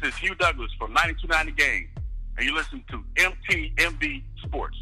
This is Hugh Douglas from 9290 Game, and you listen to MTMV Sports.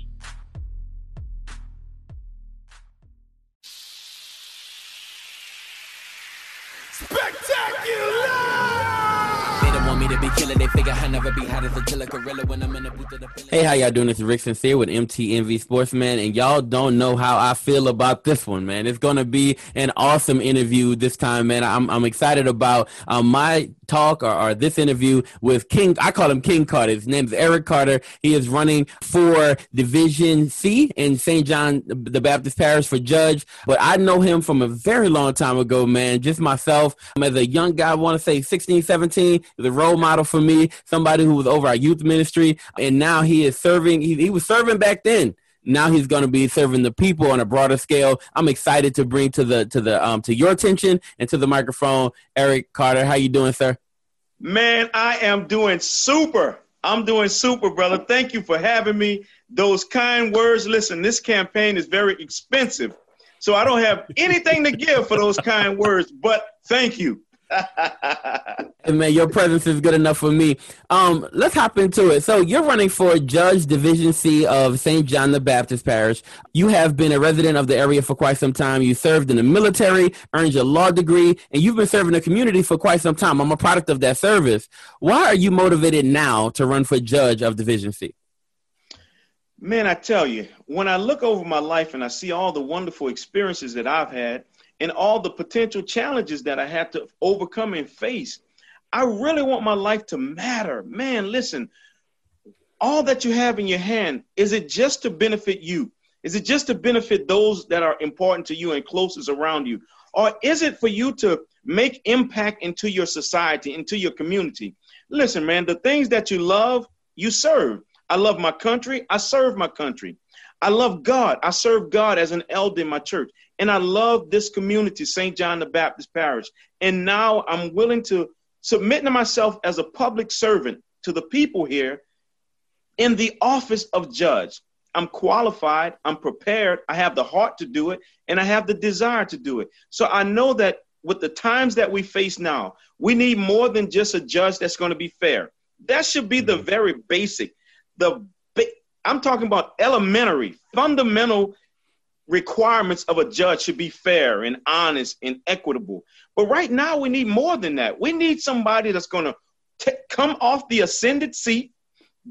me to be killer. They figure I never be hot as a killer gorilla when I'm in the booth of the Hey, how y'all doing? This is Rick Sincere with MTMV Sportsman, and y'all don't know how I feel about this one, man. It's gonna be an awesome interview this time, man. I'm I'm excited about um, my talk or, or, this interview with King. I call him King Carter. His name is Eric Carter. He is running for Division C in St. John the Baptist Parish for judge. But I know him from a very long time ago, man. Just myself, I'm as a young guy, I want to say 16, 17, the role model for me, somebody who was over our youth ministry. And now he is serving, he, he was serving back then now he's going to be serving the people on a broader scale. I'm excited to bring to the to the um to your attention and to the microphone, Eric Carter. How you doing, sir? Man, I am doing super. I'm doing super, brother. Thank you for having me. Those kind words. Listen, this campaign is very expensive, so I don't have anything to give for those kind words. But thank you. Man, your presence is good enough for me. Um, let's hop into it. So you're running for Judge Division C of St. John the Baptist Parish. You have been a resident of the area for quite some time. You served in the military, earned your law degree, and you've been serving the community for quite some time. I'm a product of that service. Why are you motivated now to run for Judge of Division C? Man, I tell you, when I look over my life and I see all the wonderful experiences that I've had, and all the potential challenges that I had to overcome and face. I really want my life to matter. Man, listen, all that you have in your hand, is it just to benefit you? Is it just to benefit those that are important to you and closest around you? Or is it for you to make impact into your society, into your community? Listen, man, the things that you love, you serve. I love my country, I serve my country. I love God. I serve God as an elder in my church. And I love this community, St. John the Baptist Parish. And now I'm willing to submit to myself as a public servant to the people here in the office of judge. I'm qualified, I'm prepared, I have the heart to do it, and I have the desire to do it. So I know that with the times that we face now, we need more than just a judge that's going to be fair. That should be the mm-hmm. very basic. The I'm talking about elementary, fundamental requirements of a judge should be fair and honest and equitable. But right now, we need more than that. We need somebody that's going to come off the ascended seat,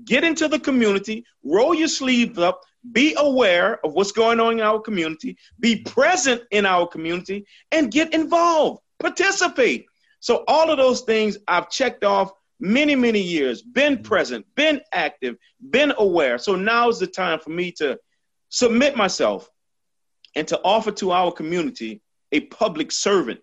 get into the community, roll your sleeves up, be aware of what's going on in our community, be present in our community, and get involved, participate. So, all of those things I've checked off many, many years, been present, been active, been aware. So, now is the time for me to submit myself and to offer to our community a public servant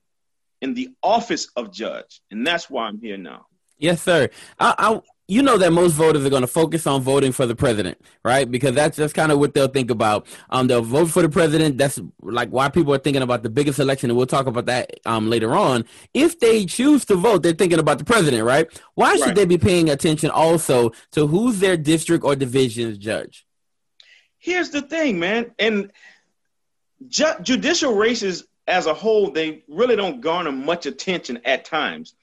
in the office of judge. And that's why I'm here now. Yes, sir. I, I you know that most voters are going to focus on voting for the president, right? Because that's just kind of what they'll think about. Um, they'll vote for the president. That's like why people are thinking about the biggest election, and we'll talk about that um later on. If they choose to vote, they're thinking about the president, right? Why should right. they be paying attention also to who's their district or division's judge? Here's the thing, man, and ju- judicial races as a whole, they really don't garner much attention at times.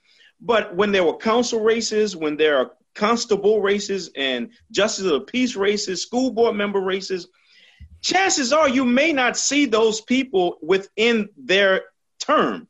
But when there were council races, when there are constable races and justice of the peace races, school board member races, chances are you may not see those people within their term.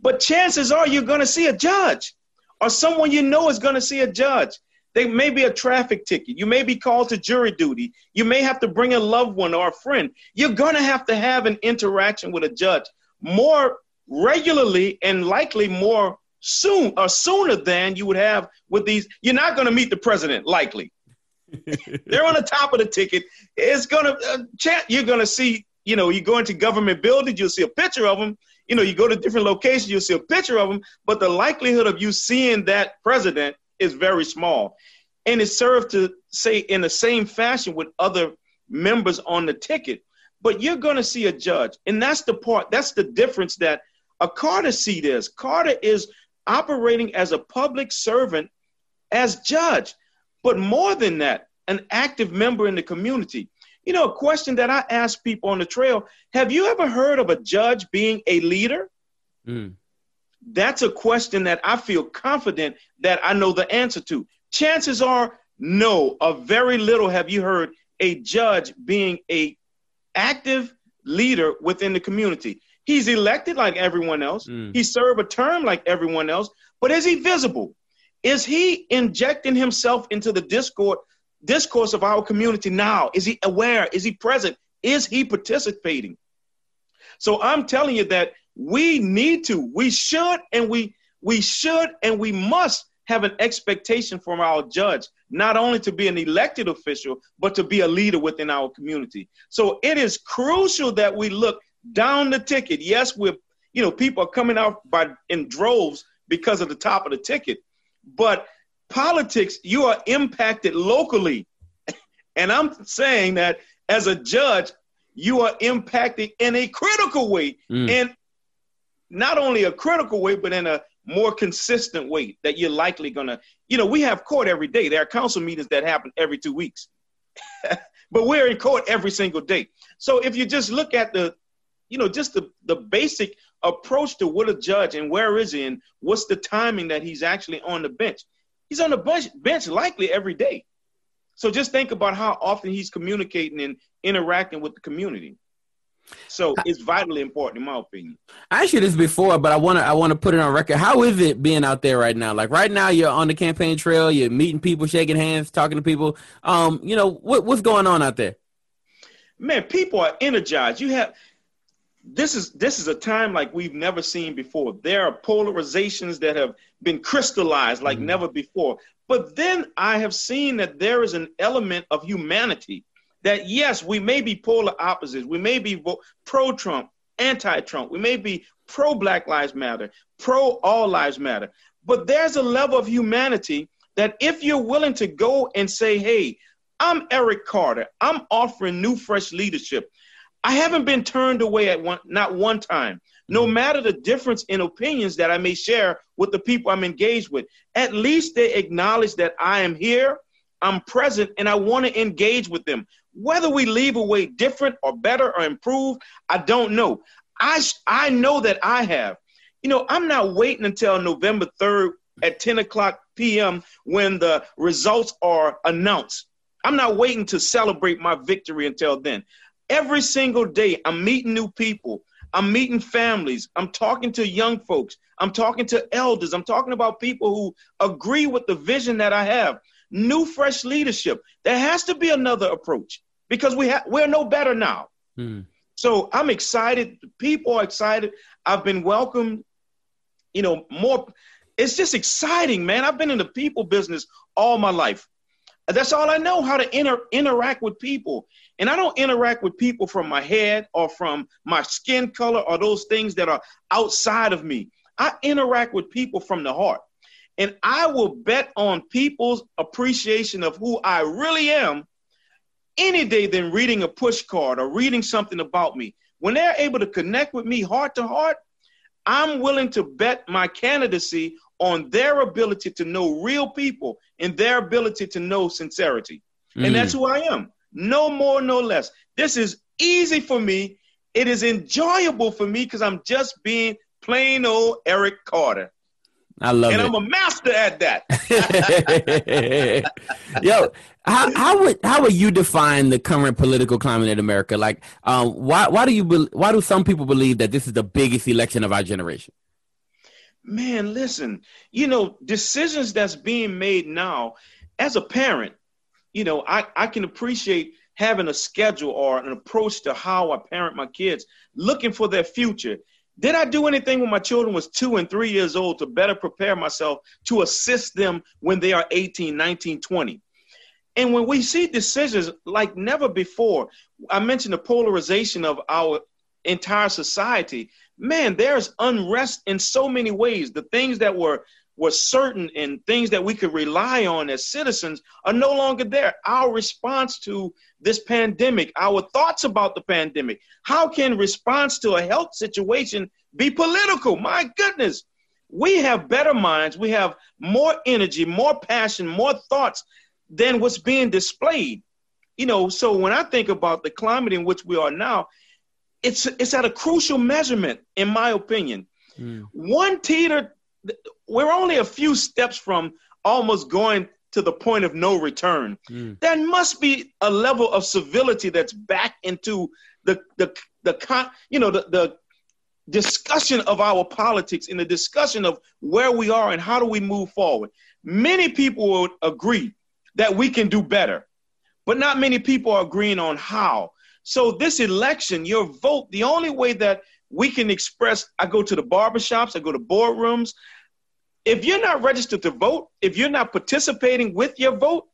But chances are you're going to see a judge or someone you know is going to see a judge. There may be a traffic ticket. You may be called to jury duty. You may have to bring a loved one or a friend. You're going to have to have an interaction with a judge more regularly and likely more soon or sooner than you would have with these. You're not going to meet the president, likely. They're on the top of the ticket. It's going to, uh, chat. you're going to see, you know, you go into government buildings, you'll see a picture of them. You know, you go to different locations, you'll see a picture of them, but the likelihood of you seeing that president is very small. And it served to say in the same fashion with other members on the ticket. But you're going to see a judge. And that's the part, that's the difference that a Carter seat is. Carter is operating as a public servant as judge. But more than that, an active member in the community. You know, a question that I ask people on the trail have you ever heard of a judge being a leader? Mm. That's a question that I feel confident that I know the answer to. Chances are, no, or very little have you heard a judge being a active leader within the community. He's elected like everyone else. Mm. He served a term like everyone else, but is he visible? Is he injecting himself into the discord discourse of our community now? Is he aware? Is he present? Is he participating? So I'm telling you that we need to, we should, and we we should and we must have an expectation from our judge, not only to be an elected official, but to be a leader within our community. So it is crucial that we look down the ticket. Yes, we're, you know, people are coming out by in droves because of the top of the ticket, but politics, you are impacted locally. and I'm saying that as a judge, you are impacted in a critical way. Mm. And not only a critical way, but in a more consistent way that you're likely going to, you know, we have court every day. There are council meetings that happen every two weeks, but we're in court every single day. So if you just look at the, you know, just the, the basic approach to what a judge and where is he and what's the timing that he's actually on the bench. He's on the bench, bench likely every day. So just think about how often he's communicating and interacting with the community. So it's vitally important, in my opinion. I asked you this before, but I want to I want to put it on record. How is it being out there right now? Like right now, you're on the campaign trail, you're meeting people, shaking hands, talking to people. Um, you know what what's going on out there? Man, people are energized. You have this is this is a time like we've never seen before. There are polarizations that have been crystallized like mm-hmm. never before. But then I have seen that there is an element of humanity that yes, we may be polar opposites. We may be pro Trump, anti Trump. We may be pro Black Lives Matter, pro All Lives Matter. But there's a level of humanity that if you're willing to go and say, hey, I'm Eric Carter, I'm offering new, fresh leadership. I haven't been turned away at one, not one time. No mm-hmm. matter the difference in opinions that I may share with the people I'm engaged with, at least they acknowledge that I am here, I'm present, and I want to engage with them. Whether we leave away different or better or improved, I don't know. I, I know that I have. You know, I'm not waiting until November 3rd at 10 o'clock p.m. when the results are announced. I'm not waiting to celebrate my victory until then. Every single day, I'm meeting new people. I'm meeting families. I'm talking to young folks. I'm talking to elders. I'm talking about people who agree with the vision that I have. New, fresh leadership. There has to be another approach because we have we're no better now. Mm. So I'm excited. People are excited. I've been welcomed. You know, more. It's just exciting, man. I've been in the people business all my life. That's all I know how to inter- interact with people. And I don't interact with people from my head or from my skin color or those things that are outside of me. I interact with people from the heart. And I will bet on people's appreciation of who I really am any day than reading a push card or reading something about me. When they're able to connect with me heart to heart, I'm willing to bet my candidacy on their ability to know real people and their ability to know sincerity. Mm. And that's who I am. No more, no less. This is easy for me. It is enjoyable for me because I'm just being plain old Eric Carter. I love and it. And I'm a master at that. Yo, how how would how would you define the current political climate in America? Like, um, why why do you be, why do some people believe that this is the biggest election of our generation? Man, listen, you know, decisions that's being made now, as a parent, you know, I, I can appreciate having a schedule or an approach to how I parent my kids, looking for their future. Did I do anything when my children was two and three years old to better prepare myself to assist them when they are 18, 19, 20? And when we see decisions like never before, I mentioned the polarization of our entire society. Man, there's unrest in so many ways. The things that were were certain and things that we could rely on as citizens are no longer there. Our response to this pandemic, our thoughts about the pandemic, how can response to a health situation be political? My goodness. We have better minds, we have more energy, more passion, more thoughts than what's being displayed. You know, so when I think about the climate in which we are now, it's it's at a crucial measurement, in my opinion. Mm. One teeter, we're only a few steps from almost going to the point of no return. Mm. There must be a level of civility that's back into the the the con, you know the the discussion of our politics in the discussion of where we are and how do we move forward. Many people would agree that we can do better, but not many people are agreeing on how. So this election, your vote, the only way that we can express, I go to the barbershops, I go to boardrooms. If you're not registered to vote, if you're not participating with your vote,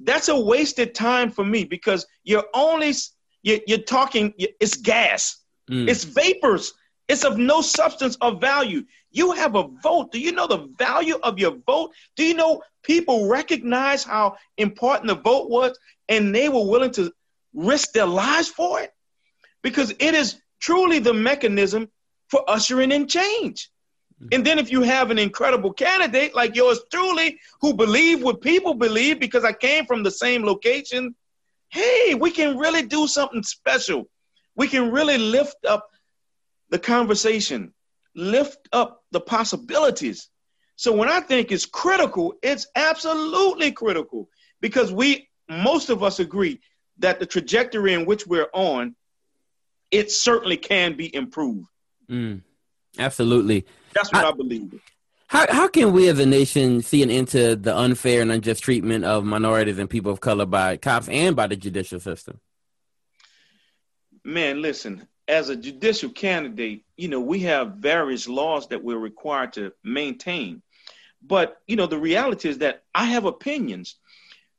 that's a wasted time for me because you're only you're, you're talking. It's gas. Mm. It's vapors. It's of no substance of value. You have a vote. Do you know the value of your vote? Do you know people recognize how important the vote was and they were willing to risk their lives for it? Because it is truly the mechanism for ushering in change. And then if you have an incredible candidate like yours truly, who believe what people believe because I came from the same location, hey, we can really do something special. We can really lift up the conversation, lift up the possibilities. So when I think it's critical, it's absolutely critical because we, most of us agree that the trajectory in which we're on it certainly can be improved. Mm, absolutely. That's what I, I believe. How how can we as a nation see an end to the unfair and unjust treatment of minorities and people of color by cops and by the judicial system? Man, listen, as a judicial candidate, you know, we have various laws that we're required to maintain. But, you know, the reality is that I have opinions.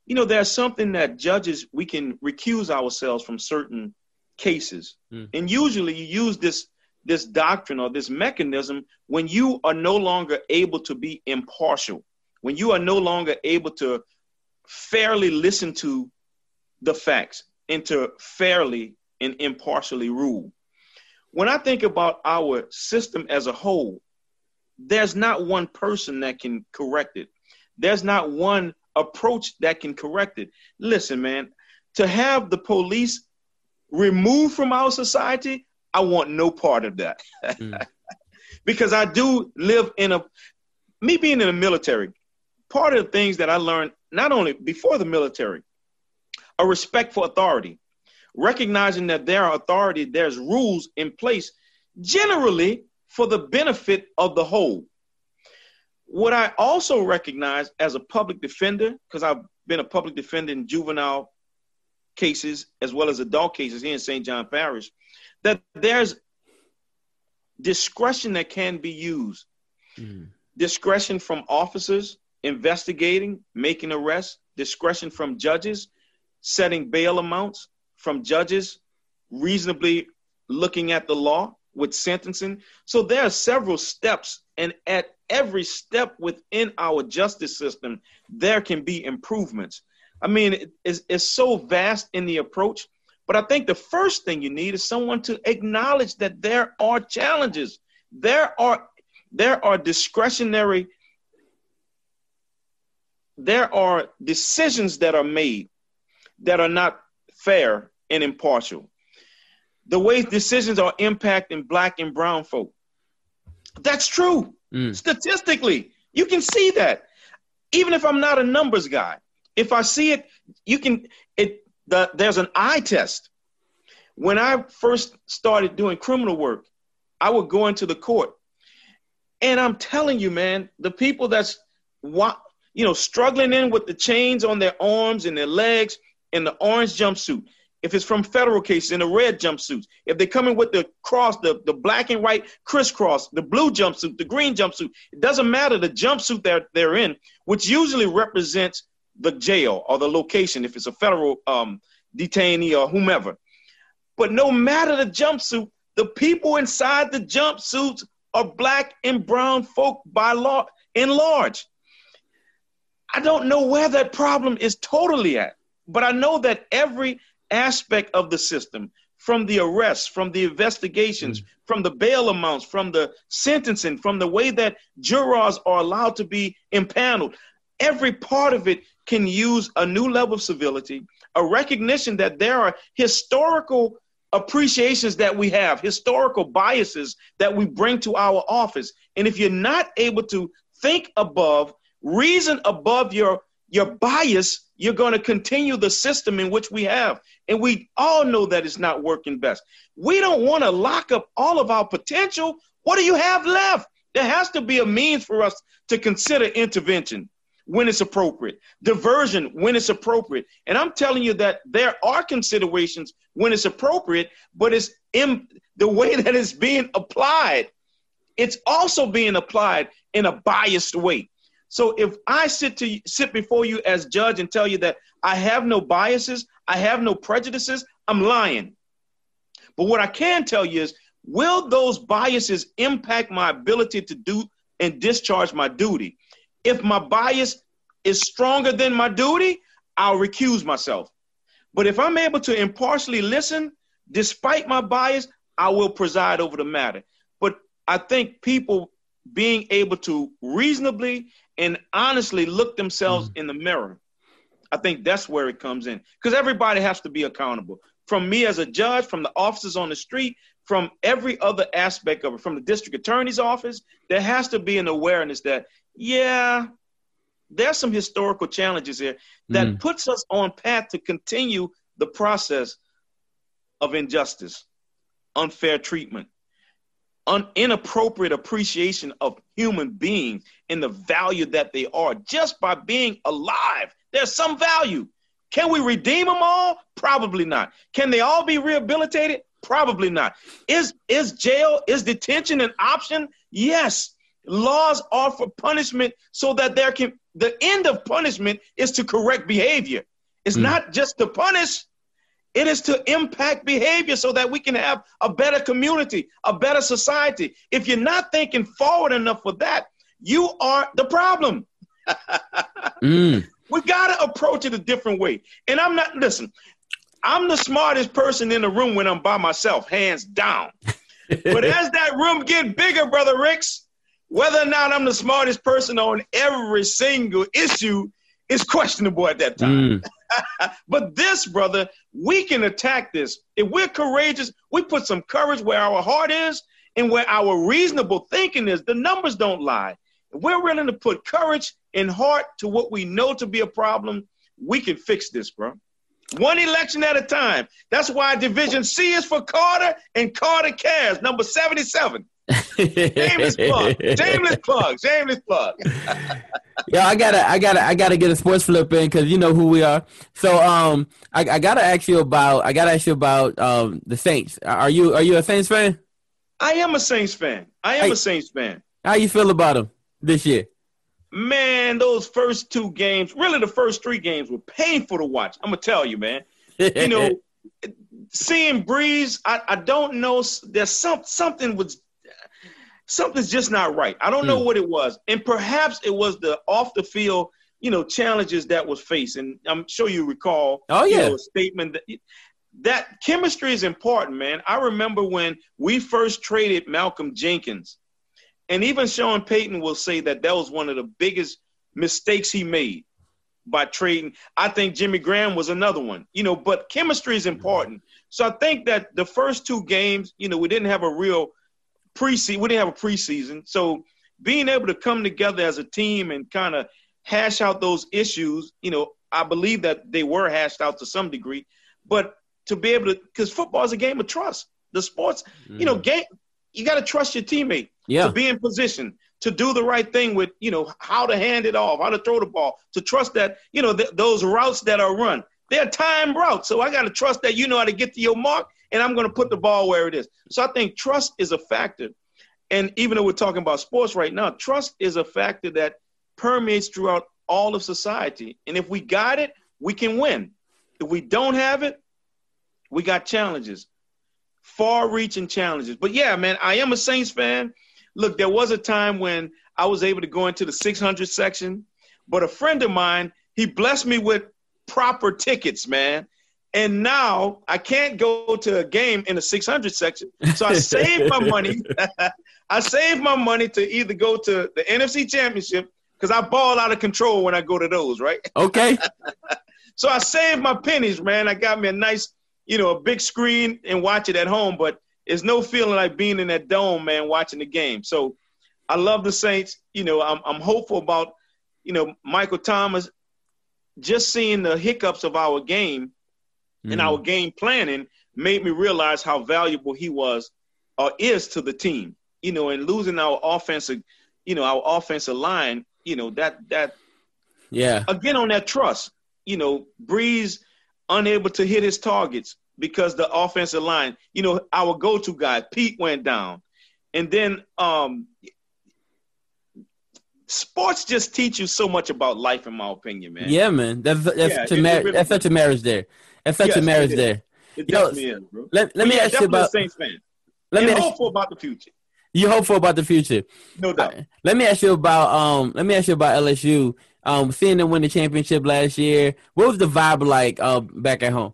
You know, there's something that judges, we can recuse ourselves from certain cases. Mm. And usually you use this this doctrine or this mechanism when you are no longer able to be impartial, when you are no longer able to fairly listen to the facts and to fairly and impartially rule. When I think about our system as a whole, there's not one person that can correct it. There's not one approach that can correct it. Listen, man, to have the police removed from our society, I want no part of that. mm. because I do live in a, me being in the military, part of the things that I learned, not only before the military, a respect for authority, recognizing that there are authority, there's rules in place generally for the benefit of the whole. What I also recognize as a public defender, because I've been a public defender in juvenile cases as well as adult cases here in St. John Parish, that there's discretion that can be used. Mm. Discretion from officers investigating, making arrests, discretion from judges, setting bail amounts, from judges reasonably looking at the law with sentencing. So there are several steps, and at every step within our justice system, there can be improvements. I mean, it's, it's so vast in the approach. But I think the first thing you need is someone to acknowledge that there are challenges. There are there are discretionary there are decisions that are made that are not fair and impartial. The way decisions are impacting black and brown folk. That's true. Mm. Statistically, you can see that. Even if I'm not a numbers guy, if I see it, you can. It the, there's an eye test. When I first started doing criminal work, I would go into the court, and I'm telling you, man, the people that's you know struggling in with the chains on their arms and their legs in the orange jumpsuit. If it's from federal cases in the red jumpsuits, if they come in with the cross, the, the black and white crisscross, the blue jumpsuit, the green jumpsuit, it doesn't matter the jumpsuit that they're in, which usually represents the jail or the location if it's a federal um, detainee or whomever. But no matter the jumpsuit, the people inside the jumpsuits are black and brown folk by law in large. I don't know where that problem is totally at, but I know that every aspect of the system, from the arrests, from the investigations, mm. from the bail amounts, from the sentencing, from the way that jurors are allowed to be impaneled, every part of it can use a new level of civility, a recognition that there are historical appreciations that we have, historical biases that we bring to our office. And if you're not able to think above, reason above your your bias, you're going to continue the system in which we have. And we all know that it's not working best. We don't want to lock up all of our potential. What do you have left? There has to be a means for us to consider intervention when it's appropriate, diversion when it's appropriate. And I'm telling you that there are considerations when it's appropriate, but it's in the way that it's being applied. It's also being applied in a biased way. So if I sit to sit before you as judge and tell you that I have no biases, I have no prejudices, I'm lying. But what I can tell you is will those biases impact my ability to do and discharge my duty? If my bias is stronger than my duty, I'll recuse myself. But if I'm able to impartially listen, despite my bias, I will preside over the matter. But I think people being able to reasonably and honestly look themselves mm-hmm. in the mirror, I think that's where it comes in. Because everybody has to be accountable. From me as a judge, from the officers on the street, from every other aspect of it, from the district attorney's office, there has to be an awareness that, yeah, there's some historical challenges here that mm. puts us on path to continue the process of injustice, unfair treatment, un- inappropriate appreciation of human beings and the value that they are just by being alive. There's some value. Can we redeem them all? Probably not. Can they all be rehabilitated? Probably not. Is is jail, is detention an option? Yes. Laws are for punishment so that there can the end of punishment is to correct behavior. It's mm. not just to punish, it is to impact behavior so that we can have a better community, a better society. If you're not thinking forward enough for that, you are the problem. mm. We got to approach it a different way. And I'm not, listen, I'm the smartest person in the room when I'm by myself, hands down. but as that room get bigger, Brother Ricks, whether or not I'm the smartest person on every single issue is questionable at that time. Mm. but this, brother, we can attack this. If we're courageous, we put some courage where our heart is and where our reasonable thinking is. The numbers don't lie. If we're willing to put courage and heart to what we know to be a problem, we can fix this, bro. One election at a time. That's why Division C is for Carter and Carter cares. Number 77 shameless plug. Shameless plug. Shameless plug. yeah, I gotta, I gotta, I gotta get a sports flip in because you know who we are. So, um, I, I, gotta ask you about, I gotta ask you about um the Saints. Are you, are you a Saints fan? I am a Saints fan. I am a Saints fan. How you feel about them this year? Man, those first two games, really the first three games, were painful to watch. I'm gonna tell you, man. You know, seeing Brees, I, I don't know. There's some something was something's just not right. I don't know mm. what it was. And perhaps it was the off the field, you know, challenges that was faced. And I'm sure you recall oh, yeah. You know, statement that, that chemistry is important, man. I remember when we first traded Malcolm Jenkins, and even Sean Payton will say that that was one of the biggest mistakes he made by trading. I think Jimmy Graham was another one, you know, but chemistry is important. So I think that the first two games, you know, we didn't have a real preseason. We didn't have a preseason, so being able to come together as a team and kind of hash out those issues, you know, I believe that they were hashed out to some degree, but to be able to, because football is a game of trust. The sports, mm. you know, mm. game, you got to trust your teammate yeah. to be in position to do the right thing with, you know, how to hand it off, how to throw the ball, to trust that, you know, th- those routes that are run, they're time routes. So I got to trust that you know how to get to your mark and I'm going to put the ball where it is. So I think trust is a factor. And even though we're talking about sports right now, trust is a factor that permeates throughout all of society. And if we got it, we can win. If we don't have it, we got challenges, far reaching challenges. But yeah, man, I am a Saints fan. Look, there was a time when I was able to go into the 600 section, but a friend of mine, he blessed me with proper tickets, man. And now I can't go to a game in the 600 section. So I saved my money. I saved my money to either go to the NFC Championship because I ball out of control when I go to those, right? Okay. so I saved my pennies, man. I got me a nice, you know, a big screen and watch it at home, but it's no feeling like being in that dome, man, watching the game. So I love the Saints. You know, I'm, I'm hopeful about, you know, Michael Thomas. Just seeing the hiccups of our game mm-hmm. and our game planning made me realize how valuable he was or is to the team. You know, and losing our offensive, you know, our offensive line, you know, that that yeah. Again on that trust, you know, Brees unable to hit his targets because the offensive line, you know, our go-to guy, Peat went down. And then um sports just teach you so much about life, in my opinion, man. Yeah, man. That's that's, yeah, mar- really that's such a marriage there. That's such yes, a marriage there. It definitely you know, is, bro. Let, let me ask you about Saints fan. Let and me hopeful ask, about the future. You hopeful about the future? No doubt. let me ask you about um. Let me ask you about LSU. Um, seeing them win the championship last year, what was the vibe like uh, back at home?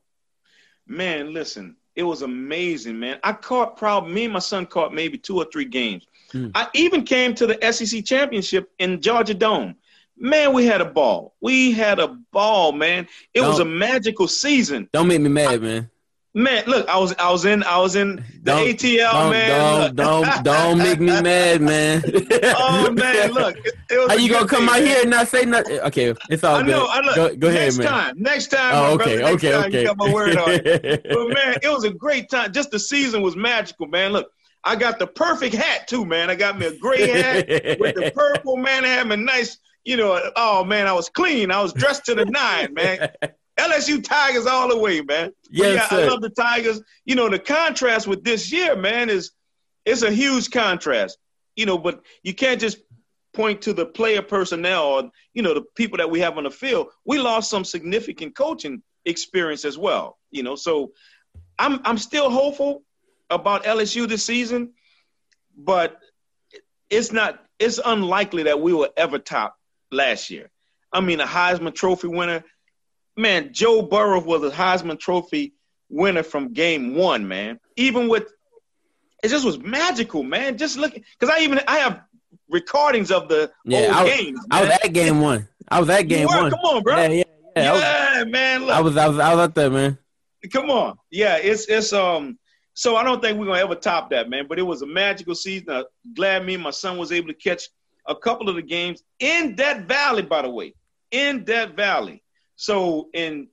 Man, listen, it was amazing, man. I caught probably me and my son caught maybe two or three games. Mm. I even came to the SEC championship in Georgia Dome. Man, we had a ball. We had a ball, man. It don't, was a magical season. Don't make me mad, I, man. Man, look, I was I was in I was in the don't, ATL, don't, man. Don't don't don't make me mad, man. oh man, look. It, How you gonna come out here and not say nothing? Okay, it's all I good. Know, I know. Go, go ahead, next man. Time, next time, oh, okay, brother, okay, okay. You got my word on it. but man, it was a great time. Just the season was magical, man. Look, I got the perfect hat too, man. I got me a gray hat with the purple, man. I had me nice, you know. Oh man, I was clean. I was dressed to the nine, man. LSU Tigers all the way, man. Yes, yeah, I love the Tigers. You know, the contrast with this year, man, is it's a huge contrast. You know, but you can't just point to the player personnel or you know the people that we have on the field. We lost some significant coaching experience as well. You know, so I'm I'm still hopeful about LSU this season, but it's not. It's unlikely that we will ever top last year. I mean, a Heisman Trophy winner man, Joe Burrow was a Heisman Trophy winner from game one, man. Even with it just was magical, man. Just look because I even I have recordings of the yeah, old I was, games. I was at game one. I was at game one. Come on, bro. Yeah, yeah, yeah. yeah was, man. Look. I was I was I was out there, man. Come on. Yeah, it's it's um so I don't think we're gonna ever top that, man. But it was a magical season. I'm glad me and my son was able to catch a couple of the games in that valley, by the way. In that valley. So, and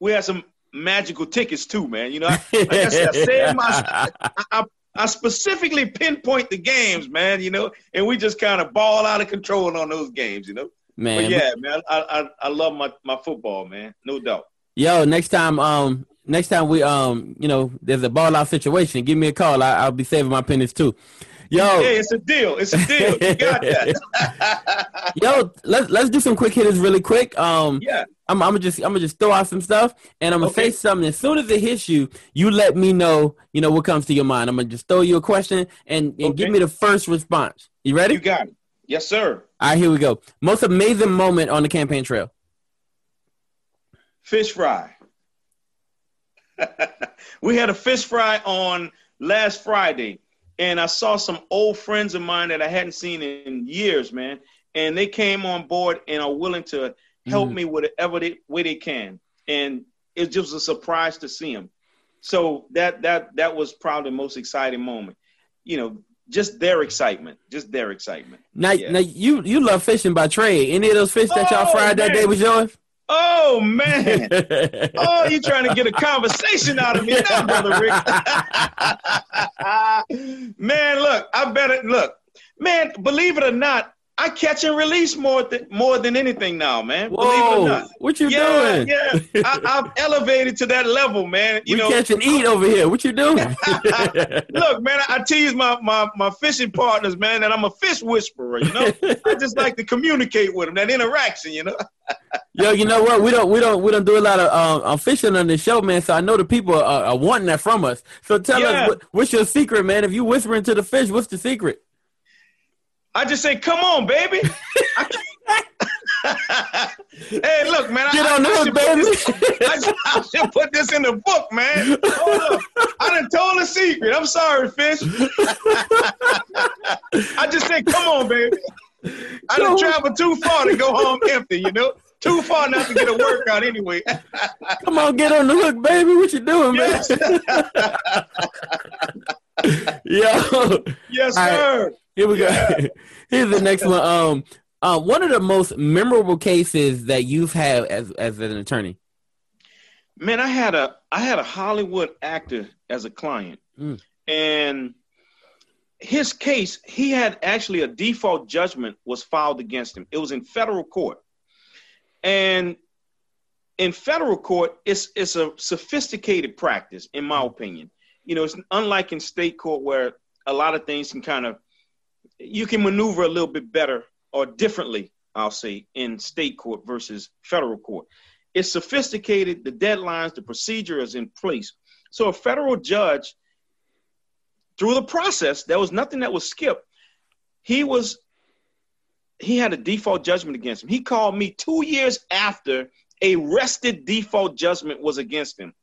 we had some magical tickets too, man. You know, like I said, I, my, I, I, specifically pinpoint the games, man. You know, and we just kind of ball out of control on those games. You know, man. But yeah, man, I, I I love my my football, man. No doubt. Yo, next time, um, next time we um, you know, there's a ball out situation, give me a call. I, I'll be saving my pennies too. Yo, it's a deal. It's a deal. You got that. Yo, let's let's do some quick hitters really quick. Um, yeah. I'm, I'm gonna just I'm gonna just throw out some stuff, and I'm gonna okay. say something. As soon as it hits you, you let me know. You know what comes to your mind. I'm gonna just throw you a question and, and okay. give me the first response. You ready? You got it. Yes, sir. All right, here we go. Most amazing moment on the campaign trail. Fish fry. we had a fish fry on last Friday, and I saw some old friends of mine that I hadn't seen in years, man. And they came on board and are willing to help mm me whatever they, way they can. And it's just a surprise to see them. So that that that was probably the most exciting moment. You know, just their excitement, just their excitement. Now, yeah. now you you love fishing by trade. Any of those fish that y'all oh, fried man. that day was yours? Oh man! oh, you trying to get a conversation out of me now, brother Rick? man, look, I better look, man. Believe it or not, I catch and release more than more than anything now, man. Whoa, Believe it or not. What you yeah, doing? Yeah, I, have elevated to that level, man. You we know, catch and eat over here. What you doing? Look, man, I, I tease my, my my fishing partners, man, that I'm a fish whisperer. You know, I just like to communicate with them. That interaction, you know. Yo, you know what? We don't we don't we don't do a lot of um, fishing on the show, man. So I know the people are, are wanting that from us. So tell yeah. us what, what's your secret, man? If you whispering to the fish, what's the secret? I just say, "Come on, baby." hey, look, man. Get I, on I, I baby. This, I, I, should put this in the book, man. Hold up. I done told a secret. I'm sorry, fish. I just say, "Come on, baby." I done traveled too far to go home empty, you know. Too far not to get a workout anyway. Come on, get on the hook, baby. What you doing, man? Yo. Yes, sir. Here we yeah. go. Here's the next one. Um, uh, one of the most memorable cases that you've had as as an attorney. Man, I had a I had a Hollywood actor as a client, mm. and his case he had actually a default judgment was filed against him. It was in federal court, and in federal court, it's it's a sophisticated practice, in my opinion. You know, it's unlike in state court where a lot of things can kind of you can maneuver a little bit better or differently, I'll say, in state court versus federal court. It's sophisticated, the deadlines, the procedure is in place. So a federal judge, through the process, there was nothing that was skipped. He was he had a default judgment against him. He called me two years after a rested default judgment was against him.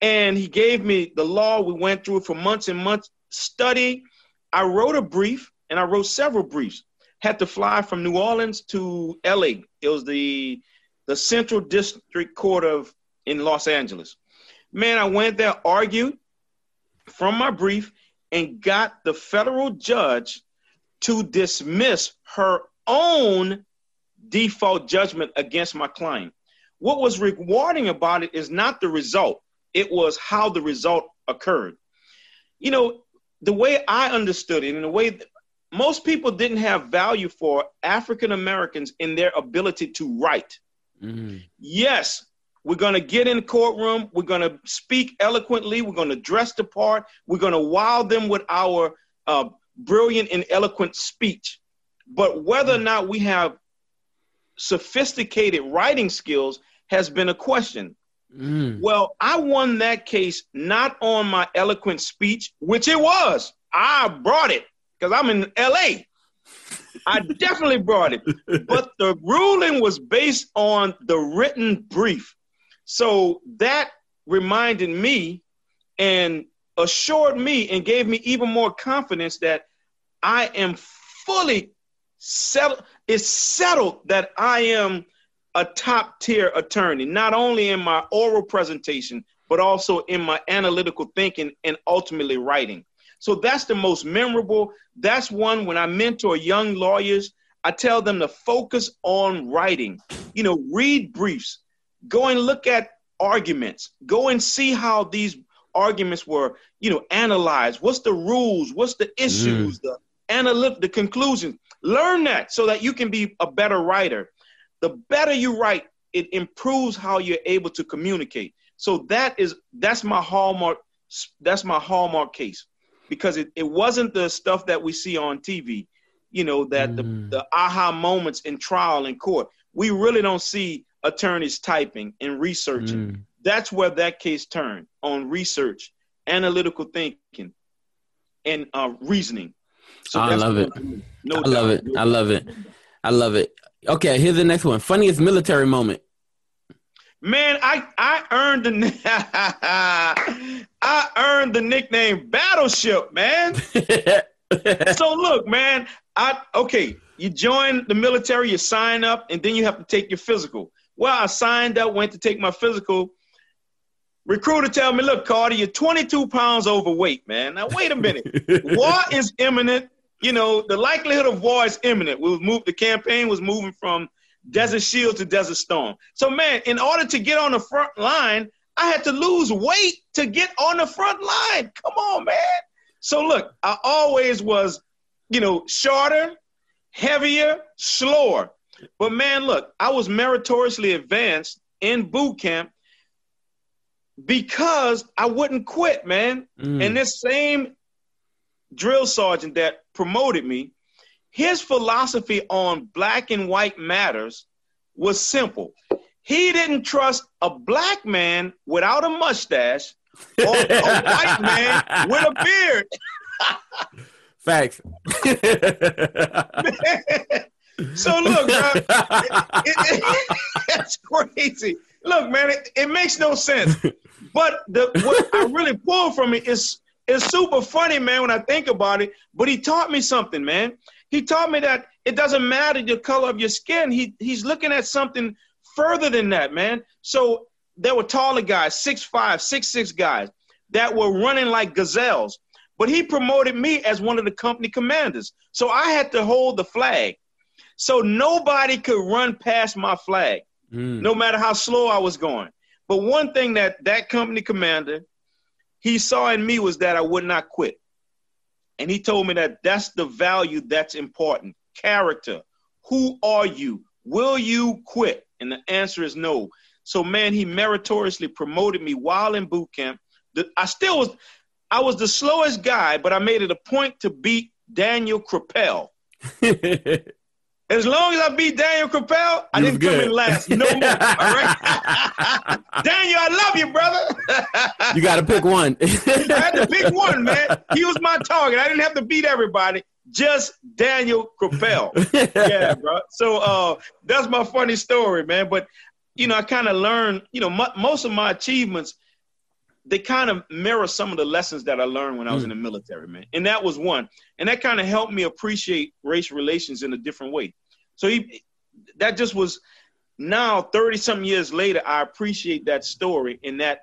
And he gave me the law. We went through it for months and months, study. I wrote a brief and I wrote several briefs. Had to fly from New Orleans to LA. It was the the Central District Court of in Los Angeles. Man, I went there, argued from my brief, and got the federal judge to dismiss her own default judgment against my client. What was rewarding about it is not the result, it was how the result occurred. You know, the way I understood it and the way most people didn't have value for African Americans in their ability to write. Mm-hmm. Yes, we're going to get in the courtroom. We're going to speak eloquently. We're going to dress the part. We're going to wow them with our uh, brilliant and eloquent speech. But whether or mm. not we have sophisticated writing skills has been a question. Mm. Well, I won that case not on my eloquent speech, which it was. I brought it because I'm in LA. I definitely brought it. But the ruling was based on the written brief. So that reminded me and assured me and gave me even more confidence that I am fully settled. It's settled that I am a top tier attorney, not only in my oral presentation, but also in my analytical thinking and ultimately writing. So that's the most memorable. That's one when I mentor young lawyers, I tell them to focus on writing. You know, read briefs, go and look at arguments, go and see how these arguments were, you know, analyzed. What's the rules? What's the issues? Mm. The analytic, the conclusions. Learn that so that you can be a better writer. The better you write, it improves how you're able to communicate. So that is that's my hallmark. That's my hallmark case because it, it wasn't the stuff that we see on TV, you know, that mm. the, the aha moments in trial in court. We really don't see attorneys typing and researching. Mm. That's where that case turned on research, analytical thinking, and uh, reasoning. So I love it. No I love it. I love it. I love it. Okay, here's the next one. Funniest military moment. Man, I I earned the I earned the nickname Battleship, man. so look, man, I okay, you join the military, you sign up, and then you have to take your physical. Well, I signed up, went to take my physical. Recruiter tell me, look, Carter, you're 22 pounds overweight, man. Now wait a minute. war is imminent. You know, the likelihood of war is imminent. We was moved, the campaign was moving from Desert Shield to Desert Storm. So, man, in order to get on the front line, I had to lose weight to get on the front line. Come on, man. So, look, I always was, you know, shorter, heavier, slower. But, man, look, I was meritoriously advanced in boot camp because I wouldn't quit, man. Mm. And this same drill sergeant that promoted me, his philosophy on black and white matters was simple. He didn't trust a black man without a mustache or a white man with a beard. Facts. so look, bro, it, it, it, that's crazy. Look, man, it, makes no sense. But the what I really pull from it is is super funny, man, when I think about it. But he taught me something, man. He taught me that it doesn't matter the color of your skin. He he's looking at something further than that, man. So there were taller guys, six five, six six guys that were running like gazelles. But he promoted me as one of the company commanders. So I had to hold the flag. So nobody could run past my flag, mm. no matter how slow I was going. But one thing that that company commander he saw in me was that I would not quit. And he told me that that's the value that's important. Character. Who are you? Will you quit? And the answer is no. So man, he meritoriously promoted me while in boot camp. I still was I was the slowest guy, but I made it a point to beat Daniel Crapel. As long as I beat Daniel Crapel, I didn't good. come in last no more. All right, Daniel, I love you, brother. you got to pick one. I had to pick one, man. He was my target. I didn't have to beat everybody. Just Daniel Crapel. yeah, bro. So uh, that's my funny story, man. But you know, I kind of learned. You know, m- most of my achievements they kind of mirror some of the lessons that I learned when I was mm. in the military, man. And that was one. And that kind of helped me appreciate race relations in a different way. So he, that just was now 30 some years later, I appreciate that story and that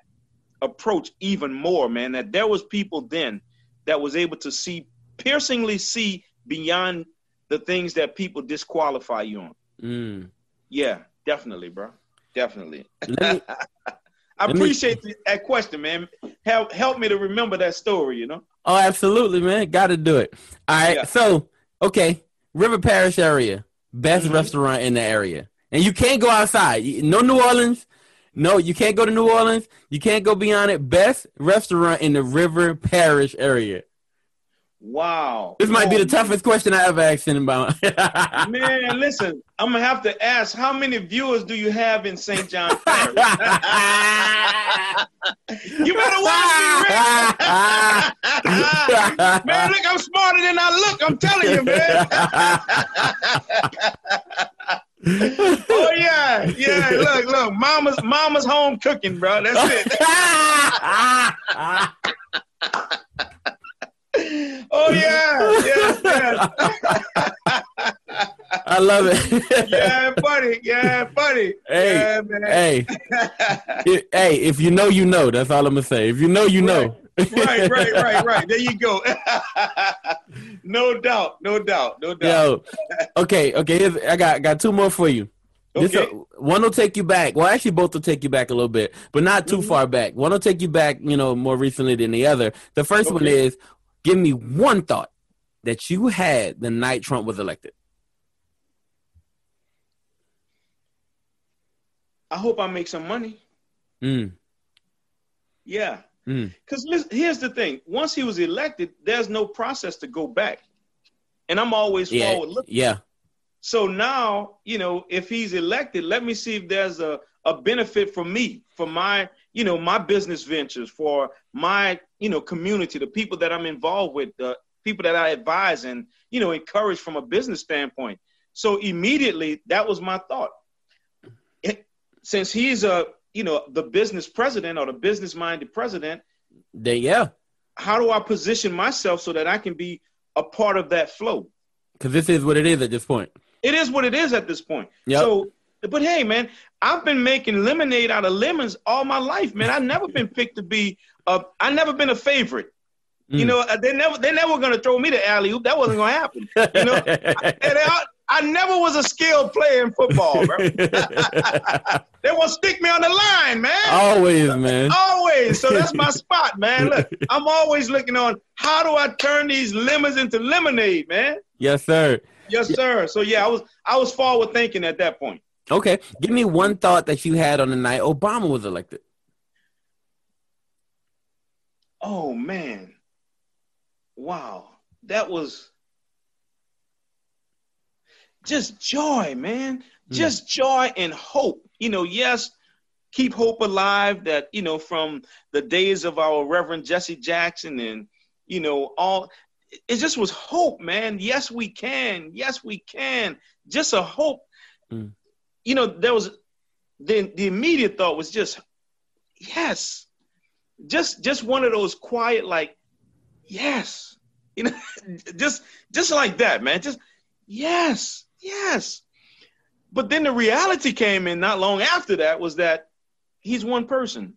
approach even more, man. That there was people then that was able to see piercingly see beyond the things that people disqualify you on. Mm. Yeah, definitely, bro. Definitely. Me, I appreciate me, that question, man. Help help me to remember that story, you know? Oh, absolutely, man. Got to do it. All right. Yeah. So, okay, River Parish area best mm-hmm. restaurant in the area. And you can't go outside. No New Orleans. No, you can't go to New Orleans. You can't go beyond it. Best restaurant in the River Parish area. Wow. This might oh, be the toughest question I ever asked about. man, listen, I'm gonna have to ask how many viewers do you have in St. John Parish? you better watch me, Rick. man, look, I'm smarter than I look. I'm telling you, man. oh yeah, yeah. Look, look, mama's mama's home cooking, bro. That's it. Oh yeah, yeah, yeah. I love it. yeah, buddy. Yeah, buddy. Hey, yeah, hey, hey. If you know, you know. That's all I'm gonna say. If you know, you know. right, right, right, right. There you go. no doubt, no doubt, no doubt. Yo, okay, okay. Here's, I got got two more for you. Okay. This, uh, one will take you back. Well, actually, both will take you back a little bit, but not too mm-hmm. far back. One will take you back, you know, more recently than the other. The first okay. one is Give me one thought that you had the night Trump was elected. I hope I make some money. Mm. Yeah. Because mm. here's the thing once he was elected, there's no process to go back. And I'm always yeah. forward looking. Yeah. So now, you know, if he's elected, let me see if there's a, a benefit for me, for my you know, my business ventures, for my, you know, community, the people that I'm involved with, the people that I advise and, you know, encourage from a business standpoint. So immediately that was my thought. It, since he's a, you know, the business president or the business minded president. Then yeah. How do I position myself so that I can be a part of that flow? Because this is what it is at this point. It is what it is at this point. Yep. So but hey, man, I've been making lemonade out of lemons all my life, man. I've never been picked to be a. I never been a favorite. Mm. You know, they never they never gonna throw me the alley oop. That wasn't gonna happen. You know, I, I, I, never was a skilled player in football, bro. they want to stick me on the line, man. Always, man. Always. So that's my spot, man. Look, I'm always looking on how do I turn these lemons into lemonade, man. Yes, sir. Yes, sir. So yeah, I was I was forward thinking at that point. Okay, give me one thought that you had on the night Obama was elected. Oh man, wow, that was just joy, man. Mm. Just joy and hope. You know, yes, keep hope alive. That you know, from the days of our Reverend Jesse Jackson and you know all it just was hope, man. Yes, we can. Yes, we can. Just a hope. Mm you know, there was the the immediate thought was just yes, just just one of those quiet like yes, you know, just just like that, man. Just yes, yes. But then the reality came in not long after that was that he's one person.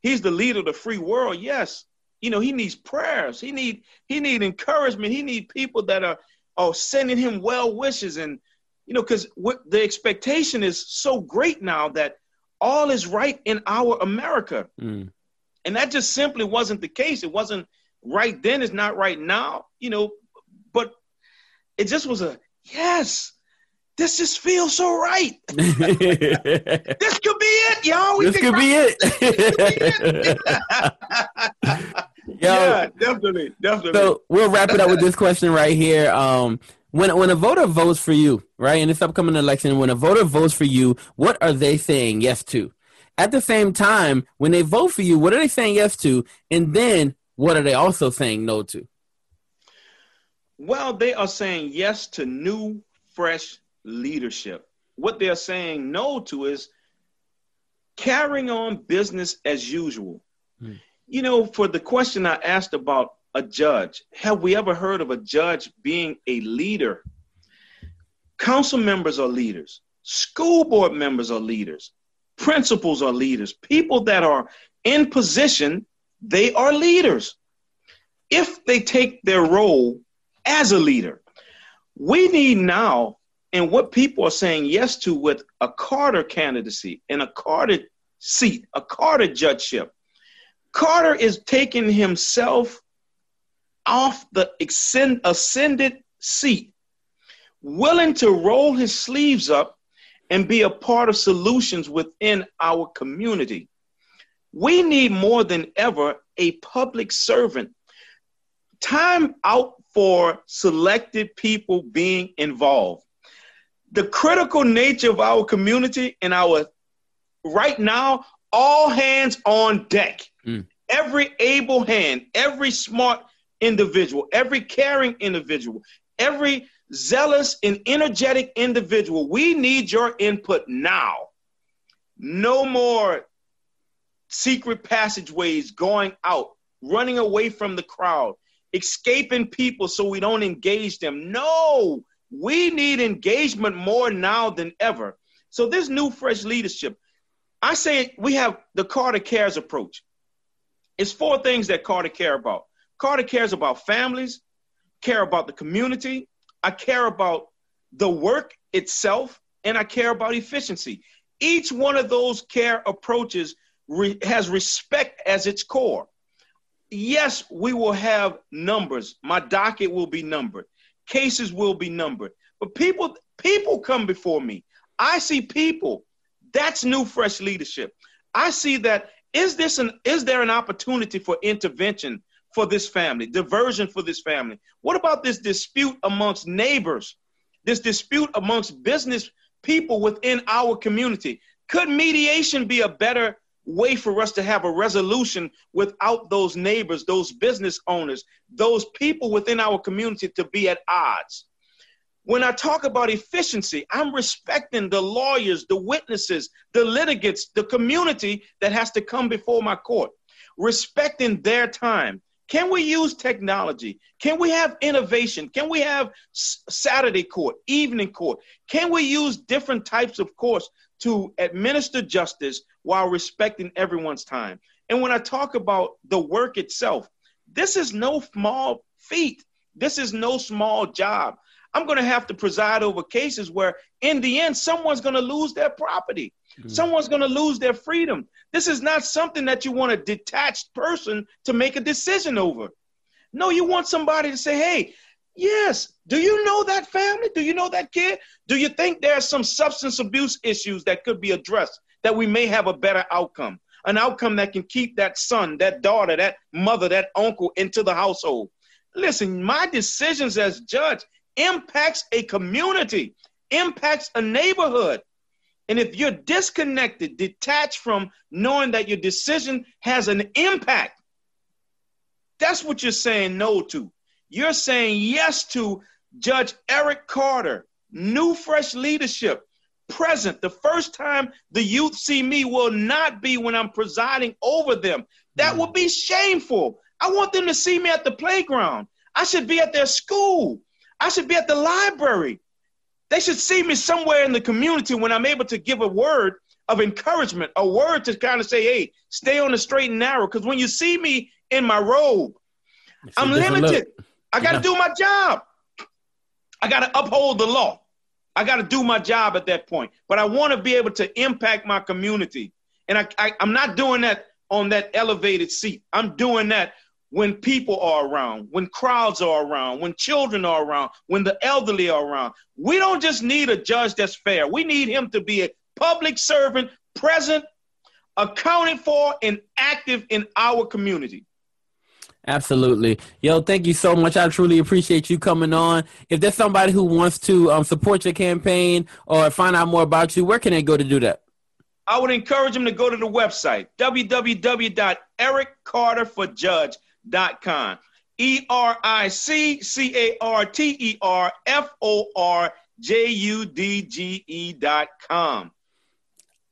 He's the leader of the free world. Yes. You know, he needs prayers. He need he need encouragement. He need people that are are sending him well wishes and you know because what the expectation is so great now that all is right in our America. Mm. And that just simply wasn't the case. It wasn't right then, it's not right now, you know, but it just was a yes. This just feels so right. this could be it, y'all. We this could be it. it. Yo, yeah, definitely, definitely. So we'll wrap it up with this question right here. Um, when when a voter votes for you, right, in this upcoming election, when a voter votes for you, what are they saying yes to? At the same time, when they vote for you, what are they saying yes to? And then what are they also saying no to? Well, they are saying yes to new, fresh leadership. What they're saying no to is carrying on business as usual. Hmm. You know, for the question I asked about a judge, have we ever heard of a judge being a leader? Council members are leaders, school board members are leaders, principals are leaders, people that are in position, they are leaders. If they take their role as a leader, we need now, and what people are saying yes to with a Carter candidacy and a Carter seat, a Carter judgeship. Carter is taking himself off the ascended seat, willing to roll his sleeves up and be a part of solutions within our community. We need more than ever a public servant. Time out for selected people being involved. The critical nature of our community and our right now, all hands on deck. Mm. Every able hand, every smart individual, every caring individual, every zealous, and energetic individual. We need your input now. No more secret passageways going out, running away from the crowd, escaping people so we don't engage them. No, we need engagement more now than ever. So, this new, fresh leadership, I say we have the Carter Cares approach. It's four things that Carter care about. Carter cares about families, care about the community, I care about the work itself, and I care about efficiency. Each one of those care approaches re- has respect as its core. Yes, we will have numbers. My docket will be numbered. Cases will be numbered. But people people come before me. I see people. That's new fresh leadership. I see that is this an is there an opportunity for intervention for this family, diversion for this family? What about this dispute amongst neighbors, this dispute amongst business people within our community? Could mediation be a better way for us to have a resolution without those neighbors, those business owners, those people within our community to be at odds? When I talk about efficiency, I'm respecting the lawyers, the witnesses, the litigants, the community that has to come before my court, respecting their time, can we use technology? Can we have innovation? Can we have Saturday court, evening court? Can we use different types of courts to administer justice while respecting everyone's time? And when I talk about the work itself, this is no small feat. This is no small job. I'm going to have to preside over cases where, in the end, someone's going to lose their property. Someone's going to lose their freedom. This is not something that you want a detached person to make a decision over. No, you want somebody to say, hey, yes, do you know that family? Do you know that kid? Do you think there are some substance abuse issues that could be addressed that we may have a better outcome? An outcome that can keep that son, that daughter, that mother, that uncle into the household. Listen, my decisions as judge impacts a community, impacts a neighborhood. And if you're disconnected, detached from knowing that your decision has an impact, that's what you're saying no to. You're saying yes to Judge Eric Carter, new, fresh leadership, present. The first time the youth see me will not be when I'm presiding over them. That would be shameful. I want them to see me at the playground. I should be at their school. I should be at the library. They should see me somewhere in the community when I'm able to give a word of encouragement, a word to kind of say, hey, stay on the straight and narrow. Because when you see me in my robe, I'm limited. Look. I got to yeah. do my job. I got to uphold the law. I got to do my job at that point. But I want to be able to impact my community. And I, I, I'm not doing that on that elevated seat. I'm doing that when people are around, when crowds are around, when children are around, when the elderly are around. We don't just need a judge that's fair. We need him to be a public servant, present, accounted for, and active in our community. Absolutely. Yo, thank you so much. I truly appreciate you coming on. If there's somebody who wants to um, support your campaign or find out more about you, where can they go to do that? I would encourage them to go to the website, www.ericcarterforjudge.com. E R I C C A R T E R F O R J U D G E dot com.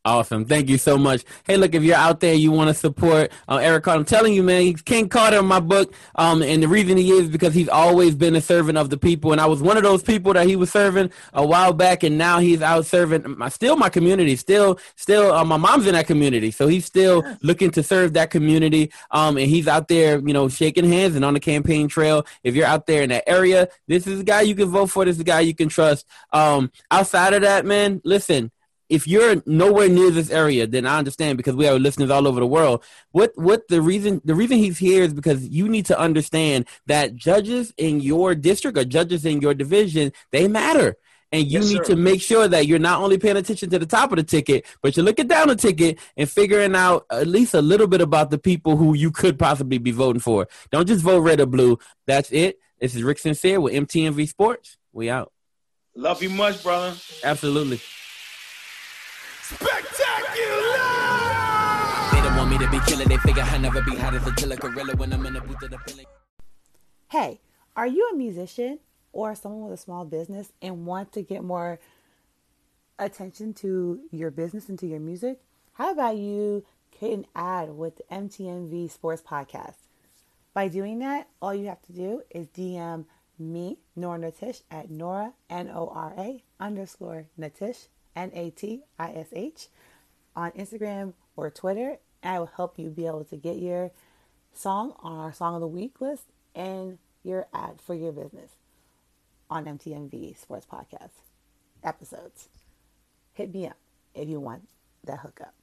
Awesome. Thank you so much. Hey, look, if you're out there, you want to support uh, Eric Carter, I'm telling you, man, he's King Carter in my book. Um, and the reason he is because he's always been a servant of the people. And I was one of those people that he was serving a while back. And now he's out serving my, still my community, still, still, uh, my mom's in that community. So he's still looking to serve that community. Um, and he's out there, you know, shaking hands and on the campaign trail. If you're out there in that area, this is the guy you can vote for. This is the guy you can trust. Um, outside of that, man, listen, if you're nowhere near this area, then I understand because we have listeners all over the world. What what the reason the reason he's here is because you need to understand that judges in your district or judges in your division, they matter. And you yes, need sir. to make sure that you're not only paying attention to the top of the ticket, but you're looking down the ticket and figuring out at least a little bit about the people who you could possibly be voting for. Don't just vote red or blue. That's it. This is Rick Sincere with MTMV Sports. We out. Love you much, brother. Absolutely. Spectacular! They don't want me to be killer. They figure I never be hot as a killer gorilla when I'm in the booth of the feeling. Hey, are you a musician or someone with a small business and want to get more attention to your business and to your music? How about you create an ad with the MTMV Sports Podcast? By doing that, all you have to do is DM me, Nora Natish, at Nora, N O R A underscore Natish, N A T I S H, on Instagram or Twitter. I will help you be able to get your song on our Song of the Week list and your ad for your business on MTMV Sports Podcast episodes. Hit me up if you want that hookup.